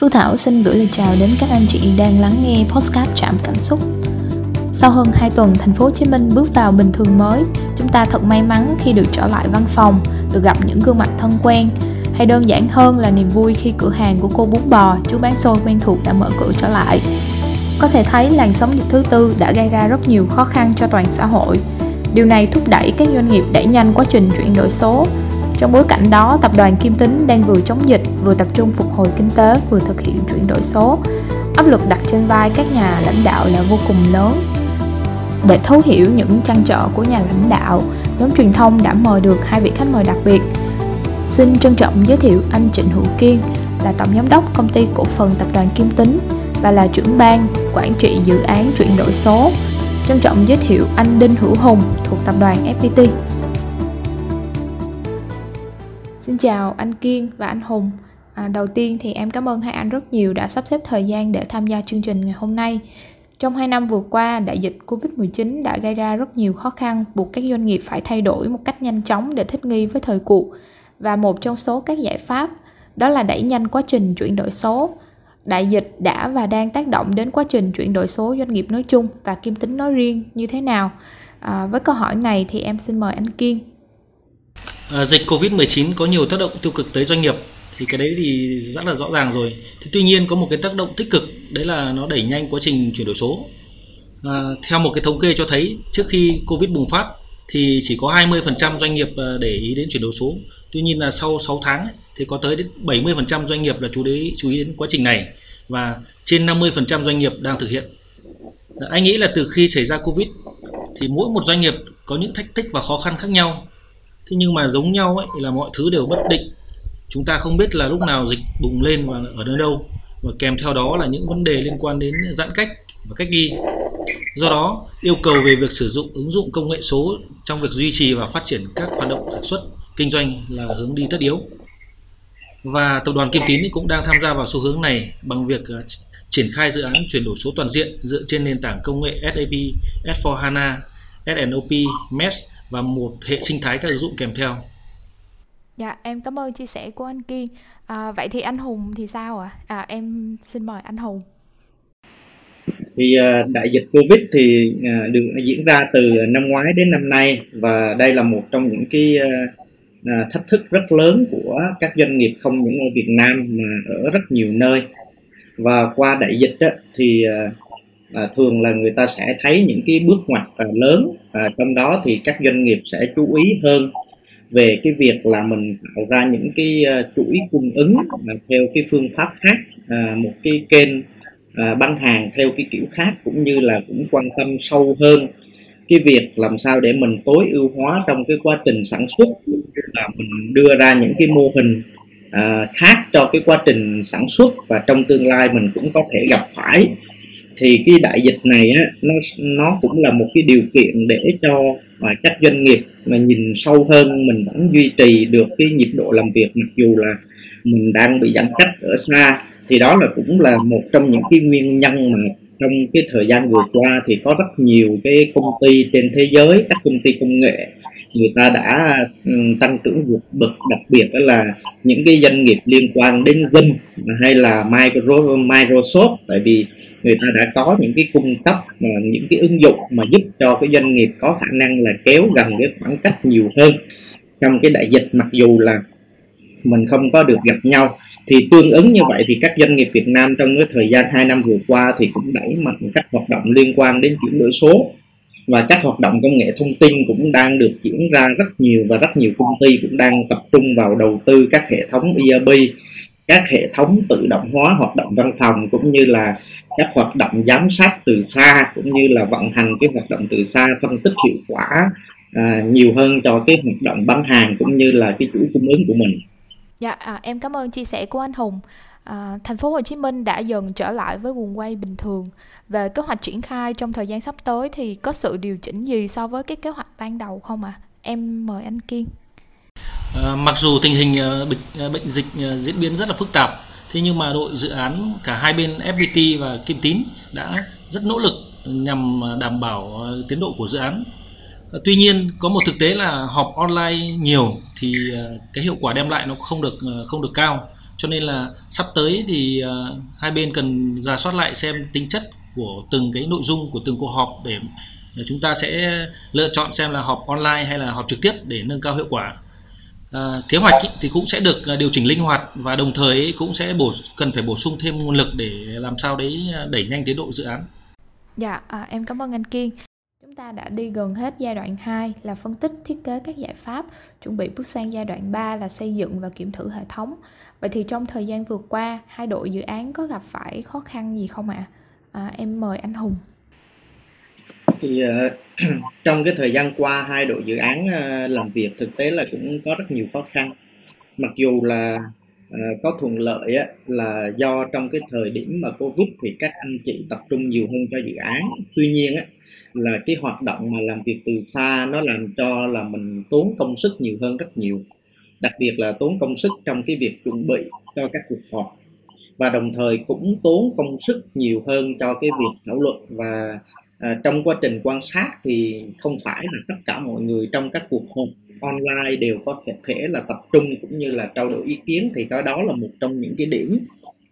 Phương Thảo xin gửi lời chào đến các anh chị đang lắng nghe podcast Trạm Cảm Xúc. Sau hơn 2 tuần, thành phố Hồ Chí Minh bước vào bình thường mới, chúng ta thật may mắn khi được trở lại văn phòng, được gặp những gương mặt thân quen, hay đơn giản hơn là niềm vui khi cửa hàng của cô bún bò, chú bán xôi quen thuộc đã mở cửa trở lại. Có thể thấy làn sóng dịch thứ tư đã gây ra rất nhiều khó khăn cho toàn xã hội. Điều này thúc đẩy các doanh nghiệp đẩy nhanh quá trình chuyển đổi số, trong bối cảnh đó, tập đoàn Kim Tính đang vừa chống dịch, vừa tập trung phục hồi kinh tế, vừa thực hiện chuyển đổi số. Áp lực đặt trên vai các nhà lãnh đạo là vô cùng lớn. Để thấu hiểu những trăn trở của nhà lãnh đạo, nhóm truyền thông đã mời được hai vị khách mời đặc biệt. Xin trân trọng giới thiệu anh Trịnh Hữu Kiên là tổng giám đốc công ty cổ phần tập đoàn Kim Tính và là trưởng ban quản trị dự án chuyển đổi số. Trân trọng giới thiệu anh Đinh Hữu Hùng thuộc tập đoàn FPT. Xin chào anh Kiên và anh Hùng. À, đầu tiên thì em cảm ơn hai anh rất nhiều đã sắp xếp thời gian để tham gia chương trình ngày hôm nay. Trong 2 năm vừa qua, đại dịch Covid-19 đã gây ra rất nhiều khó khăn, buộc các doanh nghiệp phải thay đổi một cách nhanh chóng để thích nghi với thời cuộc. Và một trong số các giải pháp đó là đẩy nhanh quá trình chuyển đổi số. Đại dịch đã và đang tác động đến quá trình chuyển đổi số doanh nghiệp nói chung và Kim Tính nói riêng như thế nào? À, với câu hỏi này thì em xin mời anh Kiên à, dịch Covid-19 có nhiều tác động tiêu cực tới doanh nghiệp thì cái đấy thì rất là rõ ràng rồi. Thì tuy nhiên có một cái tác động tích cực đấy là nó đẩy nhanh quá trình chuyển đổi số. À, theo một cái thống kê cho thấy trước khi Covid bùng phát thì chỉ có 20% doanh nghiệp à, để ý đến chuyển đổi số. Tuy nhiên là sau 6 tháng ấy, thì có tới đến 70% doanh nghiệp là chú ý chú ý đến quá trình này và trên 50% doanh nghiệp đang thực hiện. Dạ, anh nghĩ là từ khi xảy ra Covid thì mỗi một doanh nghiệp có những thách thức và khó khăn khác nhau thế nhưng mà giống nhau ấy là mọi thứ đều bất định chúng ta không biết là lúc nào dịch bùng lên và ở nơi đâu và kèm theo đó là những vấn đề liên quan đến giãn cách và cách ly do đó yêu cầu về việc sử dụng ứng dụng công nghệ số trong việc duy trì và phát triển các hoạt động sản xuất kinh doanh là hướng đi tất yếu và tập đoàn Kim Tín cũng đang tham gia vào xu hướng này bằng việc à, triển khai dự án chuyển đổi số toàn diện dựa trên nền tảng công nghệ SAP S4HANA, SNOP, MES và một hệ sinh thái các ứng dụng kèm theo. Dạ, em cảm ơn chia sẻ của anh Kiên. À, vậy thì anh Hùng thì sao ạ? À? à, em xin mời anh Hùng. Thì à, đại dịch Covid thì à, được diễn ra từ năm ngoái đến năm nay và đây là một trong những cái à, thách thức rất lớn của các doanh nghiệp không những ở Việt Nam mà ở rất nhiều nơi. Và qua đại dịch thì à, thường là người ta sẽ thấy những cái bước ngoặt à, lớn à, trong đó thì các doanh nghiệp sẽ chú ý hơn về cái việc là mình tạo ra những cái uh, chuỗi cung ứng mà theo cái phương pháp khác ờ, một cái kênh ờ, bán hàng theo cái kiểu khác cũng như là cũng quan tâm sâu hơn cái việc làm sao để mình tối ưu hóa trong cái quá trình sản xuất là mình đưa ra những cái mô hình à, khác cho cái quá trình sản xuất và trong tương lai mình cũng có thể gặp phải. Thì cái đại dịch này á, nó nó cũng là một cái điều kiện để cho mà các doanh nghiệp mà nhìn sâu hơn, mình vẫn duy trì được cái nhịp độ làm việc, mặc dù là mình đang bị giãn cách ở xa, thì đó là cũng là một trong những cái nguyên nhân mà trong cái thời gian vừa qua thì có rất nhiều cái công ty trên thế giới, các công ty công nghệ người ta đã ừ, tăng trưởng vượt bậc, đặc biệt đó là những cái doanh nghiệp liên quan đến Vinh hay là Microsoft. Tại vì người ta đã có những cái cung cấp mà những cái ứng dụng mà giúp cho cái doanh nghiệp có khả năng là kéo gần cái khoảng cách nhiều hơn. Trong cái đại dịch, mặc dù là mình không có được gặp nhau, thì tương ứng như vậy thì các doanh nghiệp Việt Nam trong cái thời gian 2 năm vừa qua thì cũng đẩy mạnh các hoạt động liên quan đến chuyển đổi số và các hoạt động công nghệ thông tin cũng đang được diễn ra rất nhiều và rất nhiều công ty cũng đang tập trung vào đầu tư các hệ thống ERP các hệ thống tự động hóa hoạt động văn phòng cũng như là các hoạt động giám sát từ xa cũng như là vận hành cái hoạt động từ xa phân tích hiệu quả à, nhiều hơn cho cái hoạt động bán hàng cũng như là cái chuỗi cung ứng của mình. Dạ, à, em cảm ơn chia sẻ của anh Hùng. À, thành phố Hồ Chí Minh đã dần trở lại với guồng quay bình thường. Về kế hoạch triển khai trong thời gian sắp tới thì có sự điều chỉnh gì so với cái kế hoạch ban đầu không ạ? À? Em mời anh Kiên. À, mặc dù tình hình uh, bệnh, uh, bệnh dịch uh, diễn biến rất là phức tạp, thế nhưng mà đội dự án cả hai bên FPT và Kim Tín đã rất nỗ lực nhằm ờ, đảm bảo tiến độ của dự án. Tuy nhiên có một thực tế là họp online nhiều thì cái hiệu quả đem lại nó không được không được cao cho nên là sắp tới thì uh, hai bên cần ra soát lại xem tính chất của từng cái nội dung của từng cuộc họp để chúng ta sẽ lựa chọn xem là họp online hay là họp trực tiếp để nâng cao hiệu quả à, kế hoạch thì cũng sẽ được à, điều chỉnh linh hoạt và đồng thời cũng sẽ bổ cần phải bổ sung thêm nguồn lực để làm sao đấy à, đẩy nhanh tiến độ dự án. Dạ, à, em cảm ơn anh Kiên. Ta đã đi gần hết giai đoạn 2 là phân tích thiết kế các giải pháp, chuẩn bị bước sang giai đoạn 3 là xây dựng và kiểm thử hệ thống. Vậy thì trong thời gian vừa qua, hai đội dự án có gặp phải khó khăn gì không ạ? À? À, em mời anh Hùng. Thì uh, trong cái thời gian qua hai đội dự án uh, làm việc thực tế là cũng có rất nhiều khó khăn. Mặc dù là uh, có thuận lợi á, là do trong cái thời điểm mà Covid thì các anh chị tập trung nhiều hơn cho dự án. Tuy nhiên á, là cái hoạt động mà làm việc từ xa nó làm cho là mình tốn công sức nhiều hơn rất nhiều. Đặc biệt là tốn công sức trong cái việc chuẩn bị cho các cuộc họp. Và đồng thời cũng tốn công sức nhiều hơn cho cái việc thảo luận. Và à, trong quá trình quan sát thì không phải là tất cả mọi người trong các cuộc họp online đều có thể, thể là tập trung cũng như là trao đổi ý kiến. Thì cái đó là một trong những cái điểm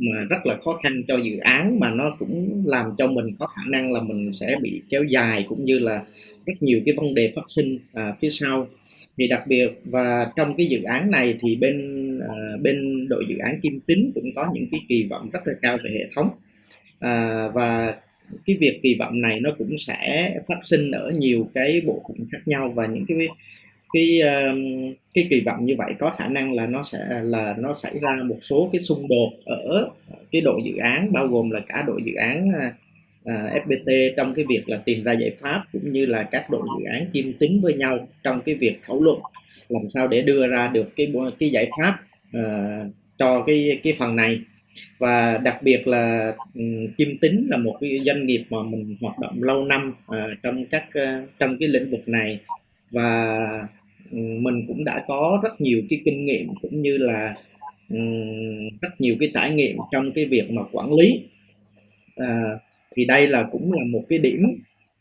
mà rất là khó khăn cho dự án mà nó cũng làm cho mình có khả năng là mình sẽ bị kéo dài cũng như là rất nhiều cái vấn đề phát sinh à, phía sau. Thì đặc biệt và trong cái dự án này thì bên à, bên đội dự án Kim Tính cũng có những cái kỳ vọng rất là cao về hệ thống. À, và cái việc kỳ vọng này nó cũng sẽ phát sinh ở nhiều cái bộ phận khác nhau và những cái cái cái kỳ vọng như vậy có khả năng là nó sẽ là nó xảy ra một số cái xung đột ở cái đội dự án bao gồm là cả đội dự án à, à, FPT trong cái việc là tìm ra giải pháp cũng như là các đội dự án chiêm tính với nhau trong cái việc thảo luận làm sao để đưa ra được cái cái giải pháp uh, cho cái cái phần này. Và đặc biệt là um, Kim Tính là một cái doanh nghiệp mà mình hoạt động lâu năm uh, trong các uh, trong cái lĩnh vực này. Và Ừ, mình cũng đã có rất nhiều cái kinh nghiệm cũng như là ừ, rất nhiều cái trải nghiệm trong cái việc mà quản lý. À, thì đây là cũng là một cái điểm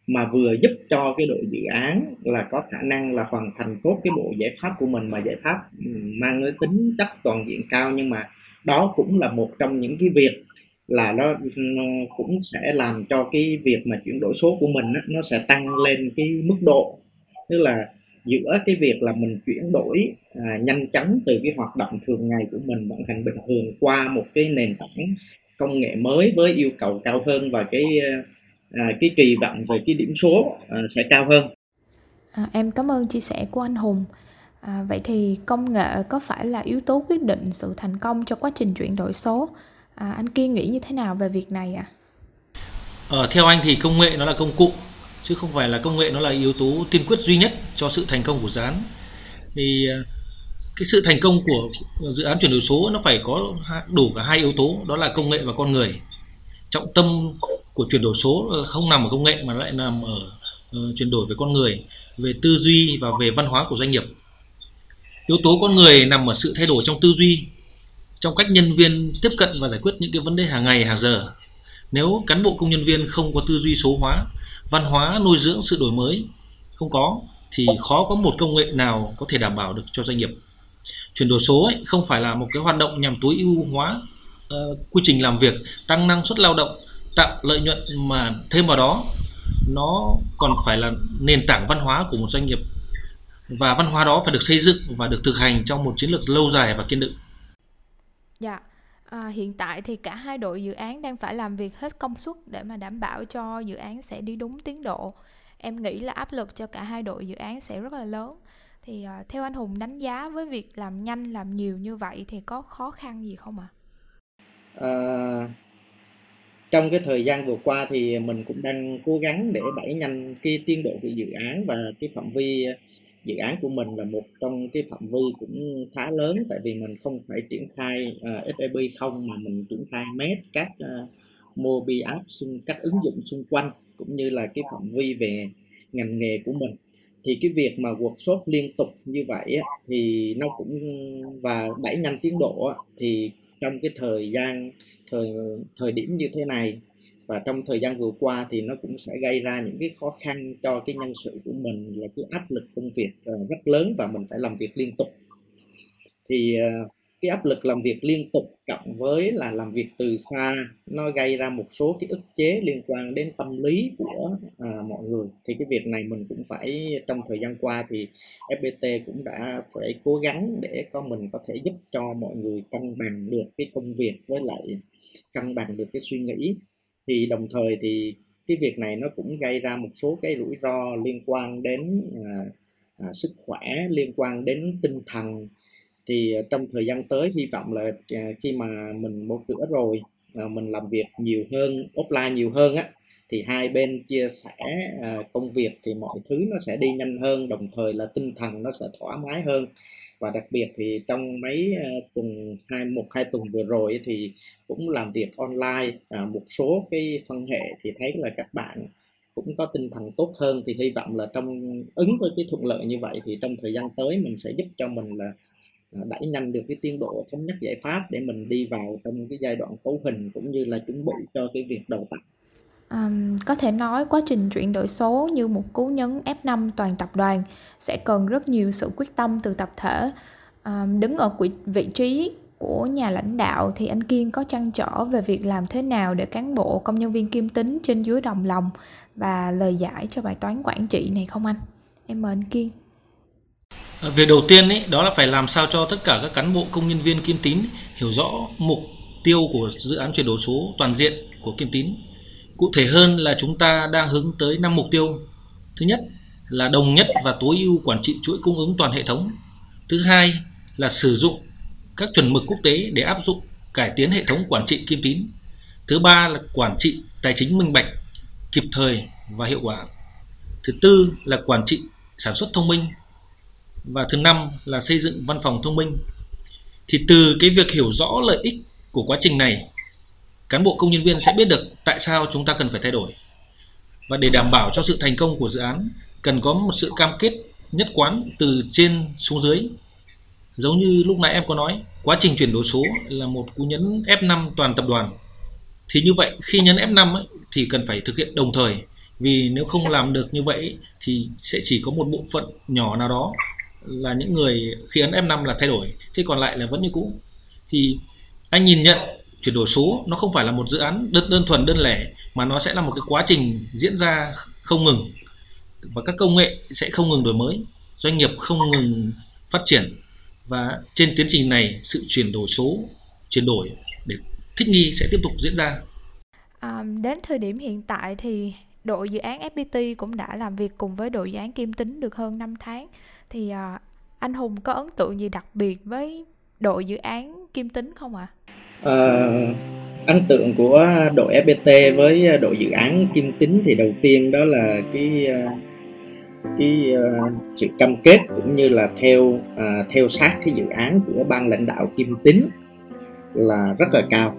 mà vừa giúp cho cái đội dự án là có khả năng là hoàn thành tốt cái bộ giải pháp của mình mà giải pháp ừ, mang cái tính chất toàn diện cao. Nhưng mà đó cũng là một trong những cái việc là nó, cũng sẽ làm cho cái việc mà chuyển đổi số của mình nó sẽ tăng lên cái mức độ. Tức là giữa cái việc là mình chuyển đổi à, nhanh chóng từ cái hoạt động thường ngày của mình vận hành bình thường qua một cái nền tảng công nghệ mới với yêu cầu cao hơn và cái à, cái kỳ vọng về cái điểm số à, sẽ cao hơn. À, em cảm ơn chia sẻ của anh Hùng. À, vậy thì công nghệ có phải là yếu tố quyết định sự thành công cho quá trình chuyển đổi số? À, anh Kiên nghĩ như thế nào về việc này ạ? À? Ờ, theo anh thì công nghệ nó là công cụ chứ không phải là công nghệ nó là yếu tố tiên quyết duy nhất cho sự thành công của dự án. Thì à, cái sự thành công của dự án chuyển đổi số nó phải có đủ cả hai yếu tố đó là công nghệ và con người. Trọng tâm của chuyển đổi số không nằm ở công nghệ mà lại nằm ở uh, chuyển đổi về con người về tư duy và về văn hóa của doanh nghiệp. Yếu tố con người nằm ở sự thay đổi trong tư duy trong cách nhân viên tiếp cận và giải quyết những cái vấn đề hàng ngày hàng giờ. Nếu cán bộ công nhân viên không có tư duy số hóa văn hóa nuôi dưỡng sự đổi mới không có thì khó có một công nghệ nào có thể đảm bảo được cho doanh nghiệp. Chuyển đổi số ấy không phải là một cái hoạt động nhằm tối ưu hóa uh, quy trình làm việc tăng năng suất lao động tạo lợi nhuận mà thêm vào đó nó còn phải là nền tảng văn hóa của một doanh nghiệp. Và văn hóa đó phải được xây dựng và được thực hành trong một chiến lược lâu dài và kiên định. Dạ, À, hiện tại thì cả hai đội dự án đang phải làm việc hết công suất để mà đảm bảo cho dự án sẽ đi đúng tiến độ. Em nghĩ là áp lực cho cả hai đội dự án sẽ rất là lớn. Thì à, theo anh Hùng đánh giá với việc làm nhanh làm nhiều như vậy thì có khó khăn gì không ạ? À? À, trong cái thời gian vừa qua thì mình cũng đang cố gắng để đẩy nhanh cái tiến độ của dự án và cái phạm vi dự án của mình là một trong cái phạm vi cũng khá lớn tại vì mình không phải triển khai ờ, uh, FAB không mà mình triển khai mét các ờ, uh, mobile app xung các ứng dụng xung quanh cũng như là cái phạm vi về ngành nghề của mình. Thì cái việc mà workshop liên tục như vậy á, thì nó cũng và đẩy nhanh tiến độ á, thì trong cái thời gian thời thời điểm như thế này và trong thời gian vừa qua thì nó cũng sẽ gây ra những cái khó khăn cho cái nhân sự của mình là cái áp lực công việc ờ, rất lớn và mình phải làm việc liên tục. Thì ờ, cái áp lực làm việc liên tục cộng với là làm việc từ xa nó gây ra một số cái ức chế liên quan đến tâm lý của à, mọi người. Thì cái việc này mình cũng phải trong thời gian qua thì FPT cũng đã phải cố gắng để có mình có thể giúp cho mọi người cân bằng được cái công việc với lại cân bằng được cái suy nghĩ thì đồng thời thì cái việc này nó cũng gây ra một số cái rủi ro liên quan đến à, à, sức khỏe liên quan đến tinh thần. Thì à, trong thời gian tới hy vọng là à, khi mà mình một cửa rồi à, mình làm việc nhiều hơn offline nhiều hơn á thì hai bên chia sẻ à, công việc thì mọi thứ nó sẽ đi nhanh hơn đồng thời là tinh thần nó sẽ thoải mái hơn và đặc biệt thì trong mấy ờ, tuần hai, một, hai tuần vừa rồi thì cũng làm việc online. À, một số cái phân hệ thì thấy là các bạn cũng có tinh thần tốt hơn. Thì hy vọng là trong, ứng với cái thuận lợi như vậy thì trong thời gian tới mình sẽ giúp cho mình là à, đẩy nhanh được cái tiến độ thống nhất giải pháp để mình đi vào trong cái giai đoạn cấu hình cũng như là chuẩn bị cho cái việc đầu tập Um, có thể nói quá trình chuyển đổi số như một cú nhấn F5 toàn tập đoàn sẽ cần rất nhiều sự quyết tâm từ tập thể. Um, đứng ở vị trí của nhà lãnh đạo thì anh Kiên có trăn trở về việc làm thế nào để cán bộ công nhân viên kim tính trên dưới đồng lòng và lời giải cho bài toán quản trị này không anh? Em mời anh Kiên. À, việc đầu tiên ấy, đó là phải làm sao cho tất cả các cán bộ công nhân viên Kim Tín hiểu rõ mục tiêu của dự án chuyển đổi số toàn diện của Kim Tín. Cụ thể hơn là chúng ta đang hướng tới năm mục tiêu. Thứ nhất là đồng nhất và tối ưu quản trị chuỗi cung ứng toàn hệ thống. Thứ hai là sử dụng các chuẩn mực quốc tế để áp dụng cải tiến hệ thống quản trị Kim Tín. Thứ ba là quản trị tài chính minh bạch, kịp thời và hiệu quả. Thứ tư là quản trị sản xuất thông minh và thứ năm là xây dựng văn phòng thông minh thì từ cái việc hiểu rõ lợi ích của quá trình này cán bộ công nhân viên sẽ biết được tại sao chúng ta cần phải thay đổi. Và để đảm bảo cho sự thành công của dự án cần có một sự cam kết nhất quán từ trên xuống dưới. Giống như lúc nãy em có nói quá trình chuyển đổi số là một cú nhấn F5 toàn tập đoàn. Thì như vậy khi nhấn F5 ấy, thì cần phải thực hiện đồng thời. Vì nếu không làm được như vậy thì sẽ chỉ có một bộ phận nhỏ nào đó là những người khi ấn F5 là thay đổi thế còn lại là vẫn như cũ. Thì anh nhìn nhận chuyển đổi số nó không phải là một dự án đơn, đơn thuần đơn lẻ mà nó sẽ là một cái quá trình diễn ra không ngừng và các công nghệ sẽ không ngừng đổi mới doanh nghiệp không ngừng phát triển và trên tiến trình này sự chuyển đổi số chuyển đổi để thích nghi sẽ tiếp tục diễn ra à, đến thời điểm hiện tại thì đội dự án FPT cũng đã làm việc cùng với đội dự án Kim Tính được hơn 5 tháng thì à, anh Hùng có ấn tượng gì đặc biệt với đội dự án Kim Tính không ạ? À? Ờ, ấn tượng của đội FPT với đội dự án Kim Tính thì đầu tiên đó là cái ờ, cái uh, sự cam kết cũng như là theo uh, theo sát cái dự án của ban lãnh đạo Kim Tính là rất là cao.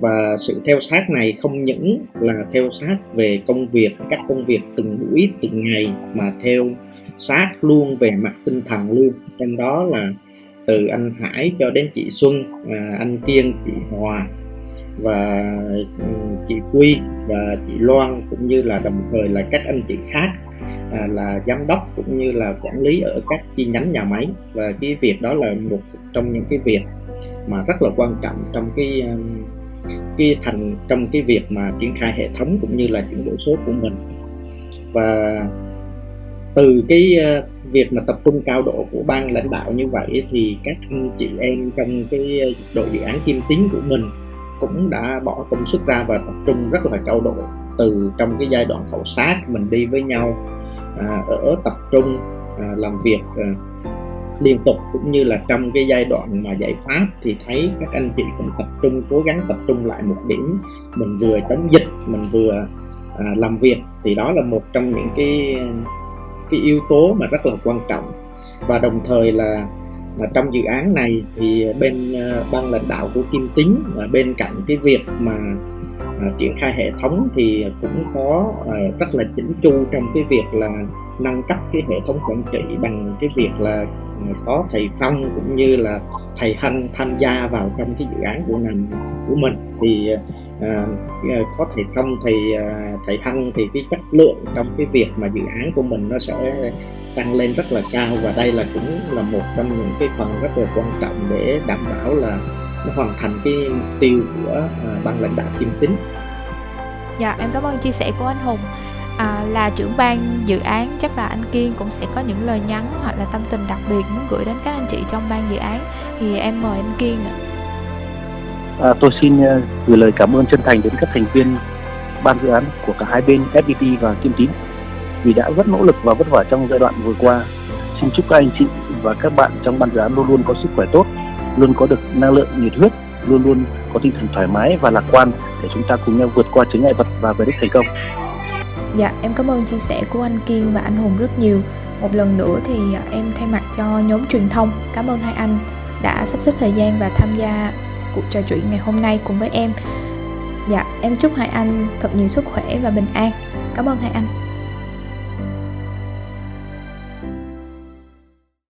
Và sự theo sát này không những là theo sát về công việc các công việc từng buổi từng ngày mà theo sát luôn về mặt tinh thần luôn. Trong đó là từ anh Hải cho đến chị Xuân à, anh Kiên chị Hòa và ừ, chị Quy và chị Loan cũng như là đồng thời là các anh chị khác à, là giám đốc cũng như là quản lý ở các chi nhánh nhà máy. Và cái việc đó là một trong những cái việc mà rất là quan trọng trong cái ừ, cái thành trong cái việc mà triển khai hệ thống cũng như là chuyển đổi số của mình. Và từ cái ờ, việc mà tập trung cao độ của ban lãnh đạo như vậy thì các anh chị em trong cái đội dự án kim tiến của mình cũng đã bỏ công sức ra và tập trung rất là cao độ từ trong cái giai đoạn khảo sát mình đi với nhau à, ở tập trung à, làm việc à, liên tục cũng như là trong cái giai đoạn mà giải pháp thì thấy các anh chị cũng tập trung cố gắng tập trung lại một điểm. Mình vừa chống dịch mình vừa à, làm việc thì đó là một trong những cái cái yếu tố mà rất là quan trọng. Và đồng thời là mà trong dự án này thì bên uh, ban lãnh đạo của Kim Tính và bên cạnh cái việc mà uh, triển khai hệ thống thì cũng có uh, rất là chỉnh chu trong cái việc là nâng cấp cái hệ thống quản trị bằng cái việc là có thầy Phong cũng như là thầy Hanh tham gia vào trong cái dự án của mình của mình. Thì à, có thầy không thì ờ, à, thầy hăng thì cái chất lượng trong cái việc mà dự án của mình nó sẽ tăng lên rất là cao và đây là cũng là một trong những cái phần rất là quan trọng để đảm bảo là nó hoàn thành cái mục tiêu của à, ban lãnh đạo Kim Tính. Dạ em cảm ơn chia sẻ của anh Hùng. À, là trưởng ban dự án chắc là anh Kiên cũng sẽ có những lời nhắn hoặc là tâm tình đặc biệt muốn gửi đến các anh chị trong ban dự án thì em mời anh Kiên ạ. À, À, tôi xin à, gửi lời cảm ơn chân thành đến các thành viên ban dự án của cả hai bên FPT và Kim Tín vì đã rất nỗ lực và vất vả trong giai đoạn vừa qua. Xin chúc các anh chị và các bạn trong ban dự án luôn luôn có sức khỏe tốt, luôn có được năng lượng nhiệt huyết, luôn luôn có tinh thần thoải mái và lạc quan để chúng ta cùng nhau vượt qua chướng ngại vật và về đích thành công. Dạ, em cảm ơn chia sẻ của anh Kiên và anh Hùng rất nhiều. Một lần nữa thì à, em thay mặt cho nhóm truyền thông cảm ơn hai anh đã sắp xếp thời gian và tham gia cuộc trò chuyện ngày hôm nay cùng với em. Dạ, em chúc hai anh thật nhiều sức khỏe và bình an. Cảm ơn hai anh.